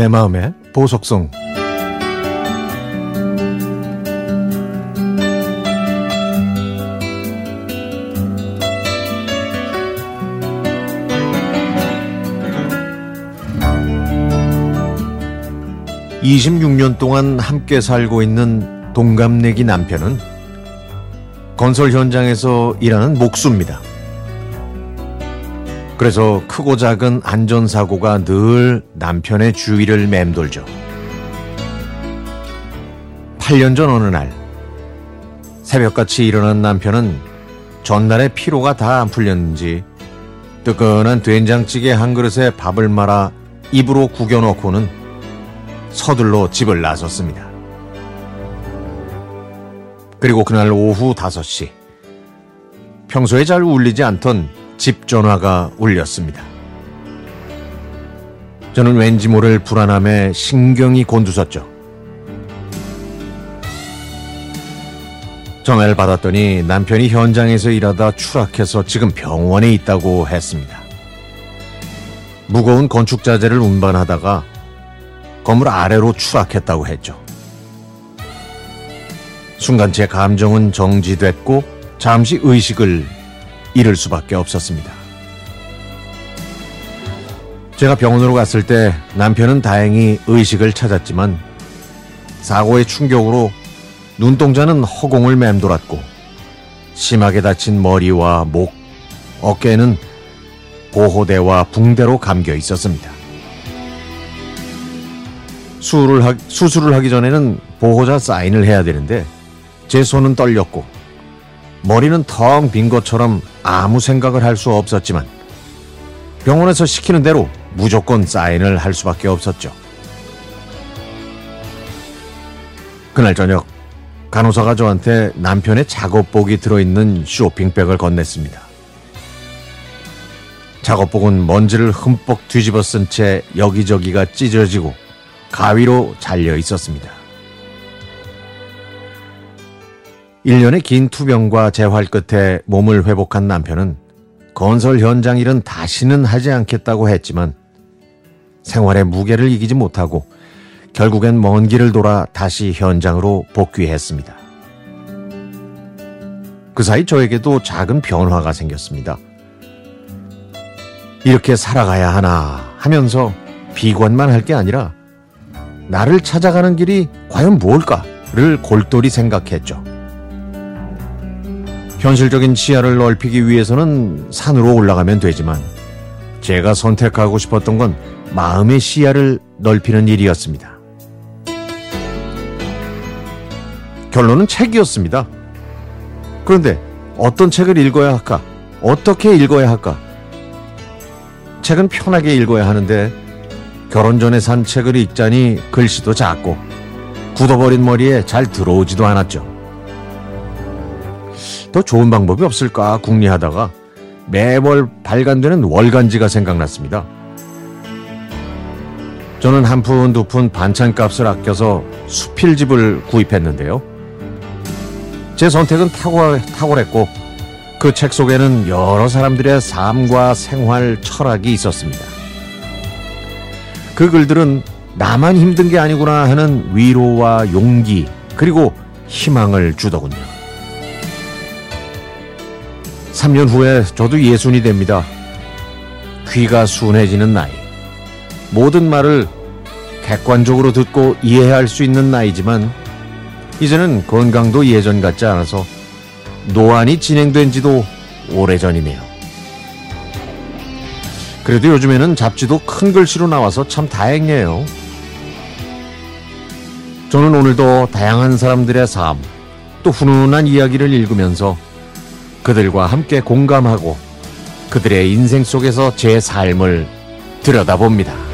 내 마음의 보석성 (26년) 동안 함께 살고 있는 동갑내기 남편은 건설 현장에서 일하는 목수입니다. 그래서 크고 작은 안전사고가 늘 남편의 주위를 맴돌죠. 8년 전 어느 날, 새벽같이 일어난 남편은 전날의 피로가 다 안 풀렸는지 뜨끈한 된장찌개 한 그릇에 밥을 말아 입으로 구겨놓고는 서둘러 집을 나섰습니다. 그리고 그날 오후 5시, 평소에 잘 울리지 않던 집 전화가 울렸습니다. 저는 왠지 모를 불안함에 신경이 곤두섰죠. 전화를 받았더니 남편이 현장에서 일하다 추락해서 지금 병원에 있다고 했습니다. 무거운 건축 자재를 운반하다가 건물 아래로 추락했다고 했죠. 순간 제 감정은 정지됐고 잠시 의식을 잃을 수밖에 없었습니다. 제가 병원으로 갔을 때 남편은 다행히 의식을 찾았지만 사고의 충격으로 눈동자는 허공을 맴돌았고 심하게 다친 머리와 목, 어깨는 보호대와 붕대로 감겨 있었습니다. 수술을 하기 전에는 보호자 사인을 해야 되는데 제 손은 떨렸고 머리는 텅 빈 것처럼 아무 생각을 할 수 없었지만 병원에서 시키는 대로 무조건 사인을 할 수밖에 없었죠. 그날 저녁 간호사가 저한테 남편의 작업복이 들어있는 쇼핑백을 건넸습니다. 작업복은 먼지를 흠뻑 뒤집어 쓴 채 여기저기가 찢어지고 가위로 잘려 있었습니다. 1년의 긴 투병과 재활 끝에 몸을 회복한 남편은 건설 현장 일은 다시는 하지 않겠다고 했지만 생활의 무게를 이기지 못하고 결국엔 먼 길을 돌아 다시 현장으로 복귀했습니다. 그 사이 저에게도 작은 변화가 생겼습니다. 이렇게 살아가야 하나 하면서 비관만 할 게 아니라 나를 찾아가는 길이 과연 무엇일까를 골똘히 생각했죠. 현실적인 시야를 넓히기 위해서는 산으로 올라가면 되지만 제가 선택하고 싶었던 건 마음의 시야를 넓히는 일이었습니다. 결론은 책이었습니다. 그런데 어떤 책을 읽어야 할까? 어떻게 읽어야 할까? 책은 편하게 읽어야 하는데 결혼 전에 산 책을 읽자니 글씨도 작고 굳어버린 머리에 잘 들어오지도 않았죠. 더 좋은 방법이 없을까 궁리하다가 매월 발간되는 월간지가 생각났습니다. 저는 한 푼 두 푼 반찬값을 아껴서 수필집을 구입했는데요. 제 선택은 탁월, 탁월했고 그 책 속에는 여러 사람들의 삶과 생활 철학이 있었습니다. 그 글들은 나만 힘든 게 아니구나 하는 위로와 용기 그리고 희망을 주더군요. 3년 후에 저도 예순이 됩니다. 귀가 순해지는 나이. 모든 말을 객관적으로 듣고 이해할 수 있는 나이지만 이제는 건강도 예전 같지 않아서 노안이 진행된 지도 오래전이네요. 그래도 요즘에는 잡지도 큰 글씨로 나와서 참 다행이에요. 저는 오늘도 다양한 사람들의 삶, 또 훈훈한 이야기를 읽으면서 그들과 함께 공감하고 그들의 인생 속에서 제 삶을 들여다봅니다.